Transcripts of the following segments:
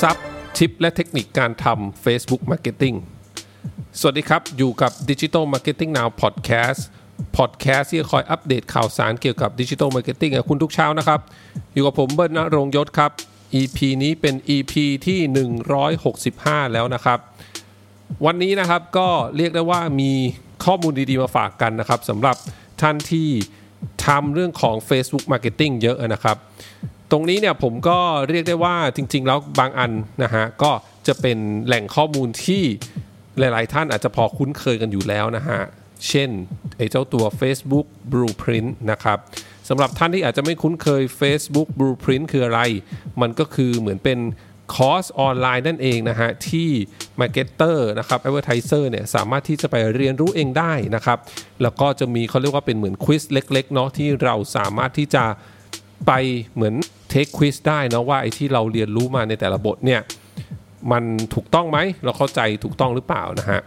ทรัพย์ทิปและเทคนิคการทำ Facebook Marketing สวัสดีครับ อยู่กับ Digital Marketing Now Podcast Podcast ที่คอยอัปเดตข่าวสารเกี่ยวกับ Digital Marketing กับคุณทุกเช้านะครับ อยู่กับผมเบิร์นณรงยศครับ EP นี้เป็น EP ที่ 165 แล้วนะครับ วันนี้นะครับก็เรียกได้ว่ามีข้อมูลดีๆมาฝากกันนะครับสำหรับท่านที่ทำเรื่องของ Facebook Marketing เยอะนะครับ ตรงนี้เนี่ยผมก็เรียกได้ว่าจริง ๆ แล้วบางอันนะฮะก็จะเป็นแหล่งข้อมูลที่หลาย ๆ ท่านอาจจะพอคุ้นเคยกันอยู่แล้วนะฮะ เช่นไอ้เจ้าตัว Facebook Blueprint นะครับสำหรับท่านที่อาจจะไม่คุ้นเคย Facebook Blueprint คืออะไร มันก็คือเหมือนเป็นคอร์สออนไลน์นั่นเองนะฮะ ที่ Marketer นะครับ Advertiser เนี่ยสามารถที่จะไปเรียนรู้เองได้นะครับ แล้วก็จะมีเขาเรียกว่าเป็นเหมือนควิสเล็ก ๆ เนาะที่เราสามารถที่จะ ไปเหมือน take quiz ได้นะว่าไอ้ที่เราเรียนรู้มาในแต่ละบทเนี่ยมันถูกต้องไหมเราเข้าใจถูกต้องหรือเปล่านะฮะ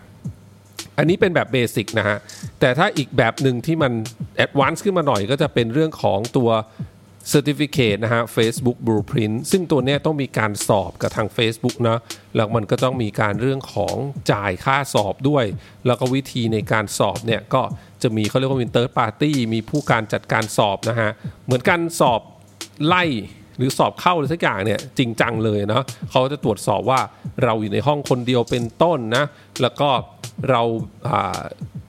อันนี้เป็นแบบ basic นะฮะแต่ถ้าอีกแบบหนึ่งที่มัน advanced ขึ้นมาหน่อยก็จะเป็นเรื่องของตัว Certificate นะฮะ Facebook Blueprint ซึ่งตัวเนี้ยต้องมีการสอบกับทาง Facebook นะแล้วมันก็ต้องมีการเรื่องของจ่ายค่าสอบด้วย แล้วก็วิธีในการสอบเนี่ยก็จะมีเขาเรียกว่าเป็น third party มีผู้การจัดการสอบนะฮะ เหมือนการสอบไล่หรือสอบเข้าอะไรสักอย่างเนี่ยจริงจังเลยเนาะเขาจะตรวจสอบว่าเราอยู่ในห้องคนเดียวเป็นต้นนะแล้วก็เรา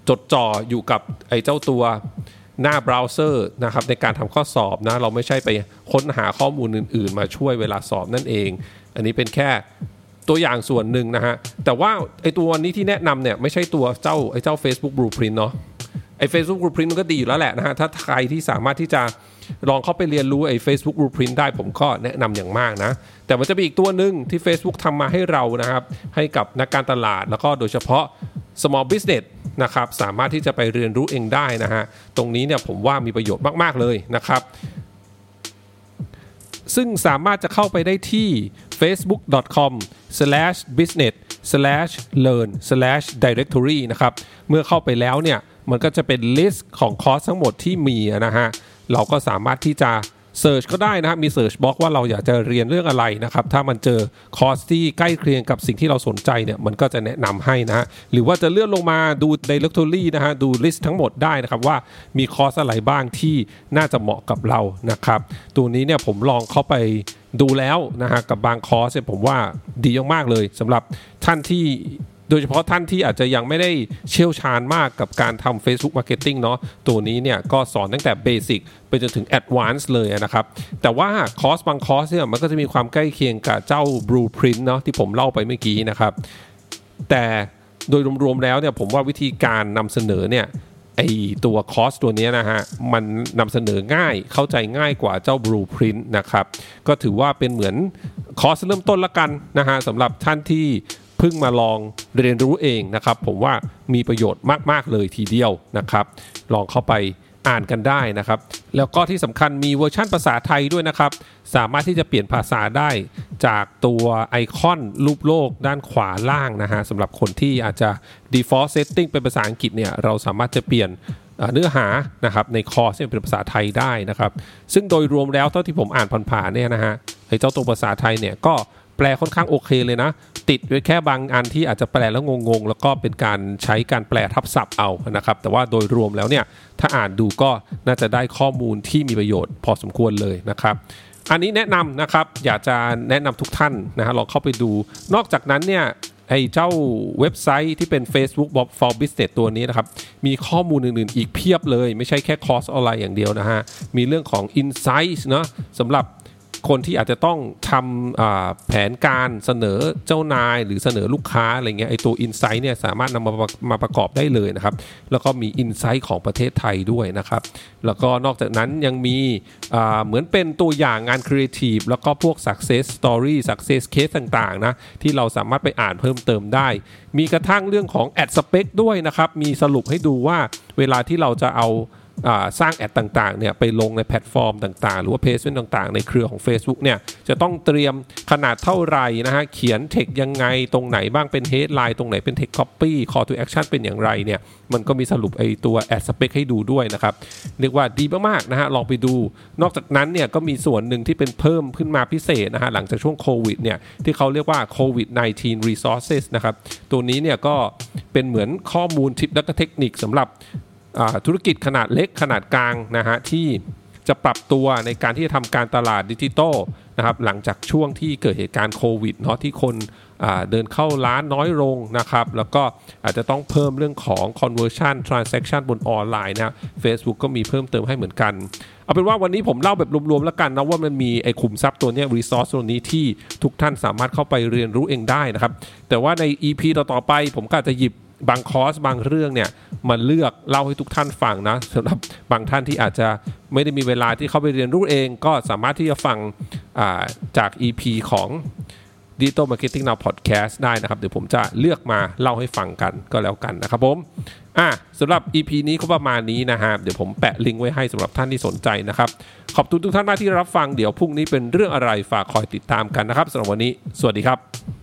จดจ่ออยู่กับไอ้เจ้าตัว หน้าเบราว์เซอร์นะครับในการทำข้อสอบนะเราไม่ใช่ไปค้นหาข้อมูลอื่น ๆ มาช่วยเวลาสอบนั่นเอง อันนี้เป็นแค่ตัวอย่างส่วนหนึ่งนะฮะ แต่ว่าไอ้ตัวนี้ที่แนะนำเนี่ยไม่ใช่ตัวเจ้าไอ้เจ้า Facebook Blueprint เนาะไอ้ Facebook Blueprint มันก็ดีอยู่แล้วแหละนะฮะ ถ้าใครที่สามารถที่จะลองเข้าไปเรียนรู้ไอ้ Facebook Blueprint ได้ผมก็แนะนำอย่างมากนะ แต่มันจะมีอีกตัวหนึ่งที่ Facebook ทำมาให้เรานะครับ ให้กับนักการตลาดแล้วก็โดยเฉพาะ small business นะครับสามารถที่จะไปเรียนรู้เองได้นะฮะตรงนี้เนี่ยผมว่ามีประโยชน์มาก ๆ เลยนะครับ ซึ่งสามารถจะเข้าไปได้ที่ facebook.com/business/learn/directory นะครับเมื่อเข้าไปแล้วเนี่ยมันก็จะเป็น list ของคอร์สทั้งหมดที่มีนะฮะเราก็สามารถที่จะ search ก็ได้นะครับมี search box ว่าเราอยากจะเรียนเรื่องอะไรนะครับ ถ้ามันเจอคอร์สที่ใกล้เคียงกับสิ่งที่เราสนใจเนี่ยมันก็จะแนะนำให้นะฮะหรือว่าจะเลื่อนลงมาดู directory นะฮะดู list ทั้งหมดได้นะครับว่ามีคอร์สอะไรบ้างที่น่าจะเหมาะกับเรานะครับ ตัวนี้เนี่ยผมลองเข้าไปดูแล้วนะฮะกับบางคอร์สเนี่ยผมว่าดีมากๆเลยสำหรับท่านที่ โดยเฉพาะท่านที่อาจจะยังไม่ได้เชี่ยวชาญมากกับการทำ Facebook Marketing เนาะตัวนี้เนี่ยก็สอนตั้งแต่ basic ไปจนถึง Advanced เลยนะครับ แต่ว่าคอร์สบางคอร์สเนี่ยมันก็จะมีความใกล้เคียงกับเจ้า Blueprint เนาะที่ผมเล่าไปเมื่อกี้นะครับ แต่โดยรวมๆแล้วเนี่ยผมว่าวิธีการนำเสนอเนี่ยไอ้ตัวคอร์สตัวนี้นะฮะ มันนำเสนอง่ายเข้าใจง่ายกว่าเจ้า Blueprint นะครับ ก็ถือว่าเป็นเหมือนคอร์สเริ่มต้นละกันนะฮะสำหรับท่านที่ เพิ่งมาลองเรียนรู้เองนะครับ ผมว่ามีประโยชน์มาก ๆ เลยทีเดียวนะครับ ลองเข้าไปอ่านกันได้นะครับ แล้วก็ที่สำคัญมีเวอร์ชั่นภาษาไทยด้วยนะครับ สามารถที่จะเปลี่ยนภาษาได้จากตัวไอคอนรูปโลกด้านขวาล่างนะฮะสำหรับคนที่อาจจะ default setting เป็นภาษาอังกฤษเนี่ยเราสามารถจะเปลี่ยนเนื้อหานะครับในคอร์สเป็นภาษาไทยได้นะครับ ซึ่งโดยรวมแล้วเท่าที่ผมอ่านผ่านๆเนี่ยนะฮะไอเจ้าตัวภาษาไทยเนี่ยก็แปลค่อนข้างโอเคเลยนะ ติดไว้แค่บางอันที่อาจจะแปลแล้วงงๆ แล้วก็เป็นการใช้การแปลทับศัพท์เอานะครับ แต่ว่าโดยรวมแล้วเนี่ยถ้าอ่านดูก็น่าจะได้ข้อมูลที่มีประโยชน์พอสมควรเลยนะครับอันนี้แนะนำนะครับอยากจะแนะนำทุกท่านนะฮะลองเข้าไปดู นอกจากนั้นเนี่ยไอ้เจ้าเว็บไซต์ที่เป็น Facebook Bob for Business ตัวนี้นะครับ มีข้อมูลอื่นๆ อีกเพียบเลย ไม่ใช่แค่คอร์สออนไลน์อย่างเดียวนะฮะ มีเรื่องของ Insights เนาะสำหรับ คนที่อาจจะต้องทำแผนการเสนอเจ้านายหรือเสนอลูกค้าอะไรเงี้ยไอตัว Insight เนี่ยสามารถนำมามาประกอบได้เลยนะครับ แล้วก็มี Insight ของประเทศไทยด้วยนะครับ แล้วก็นอกจากนั้นยังมีเหมือนเป็นตัวอย่างงาน Creative แล้วก็พวก Success Story Success Case ต่างๆนะที่เราสามารถไปอ่านเพิ่มเติมได้ มีกระทั่งเรื่องของ Ad Spec ด้วยนะครับ มีสรุปให้ดูว่าเวลาที่เราจะเอา สร้าง ad ต่างๆเนี่ยไปลงในแพลตฟอร์มต่างๆ หรือว่าเพจต่างๆ ในเครือของ Facebook เนี่ยจะต้องเตรียมขนาดเท่าไหร่นะฮะเขียนเทคยังไงตรงไหนบ้างเป็น headline ตรงไหนเป็น text copy call to action เป็นอย่างไรเนี่ยมันก็มีสรุปไอ้ตัว ad spec ให้ดูด้วยนะครับ เรียกว่าดีมากๆนะฮะลองไปดู นอกจากนั้นเนี่ยก็มีส่วนหนึ่งที่เป็นเพิ่มขึ้นมาพิเศษนะฮะหลังจากช่วงโควิดเนี่ยที่เขาเรียกว่าโควิด -19 resources นะครับตัวนี้เนี่ยก็เป็นเหมือนข้อมูลทิปแล้วก็เทคนิคสำหรับ ธุรกิจขนาดเล็กขนาดกลางนะฮะที่จะปรับตัวในการที่จะทำการตลาดดิจิตอลนะครับหลังจากช่วงที่เกิดเหตุการณ์โควิดเนาะที่คนเดินเข้าร้านน้อยลงนะครับแล้วก็อาจจะต้องเพิ่มเรื่องของ conversion transaction บนออนไลน์นะ Facebook ก็มีเพิ่มเติมให้เหมือนกัน เอาเป็นว่าวันนี้ผมเล่าแบบรวมๆแล้วกันนะว่ามันมีไอ้ขุมทรัพย์ตัวนี้ resource ตัวนี้ที่ทุกท่านสามารถเข้าไปเรียนรู้เองได้นะครับ แต่ว่าใน EP ต่อๆไปผมก็อาจจะหยิบบางคอร์สบางเรื่องเนี่ย มาเลือกเล่าให้ทุกท่านฟังนะสำหรับบางท่านที่อาจจะไม่ได้มีเวลาที่เข้าไปเรียนรู้เอง ก็สามารถที่จะฟังจาก EP ของ Digital Marketing Now Podcast ได้นะครับ เดี๋ยวผมจะเลือกมาเล่าให้ฟังกันก็แล้วกันนะครับผมอะสำหรับ EP นี้ก็ประมาณนี้นะฮะเดี๋ยวผมแปะลิงก์ไว้ให้สำหรับท่านที่สนใจนะครับ ขอบคุณทุกท่านมากที่รับฟังเดี๋ยวพรุ่งนี้เป็นเรื่องอะไรฝากคอยติดตามกันนะครับสำหรับวันนี้ สวัสดีครับ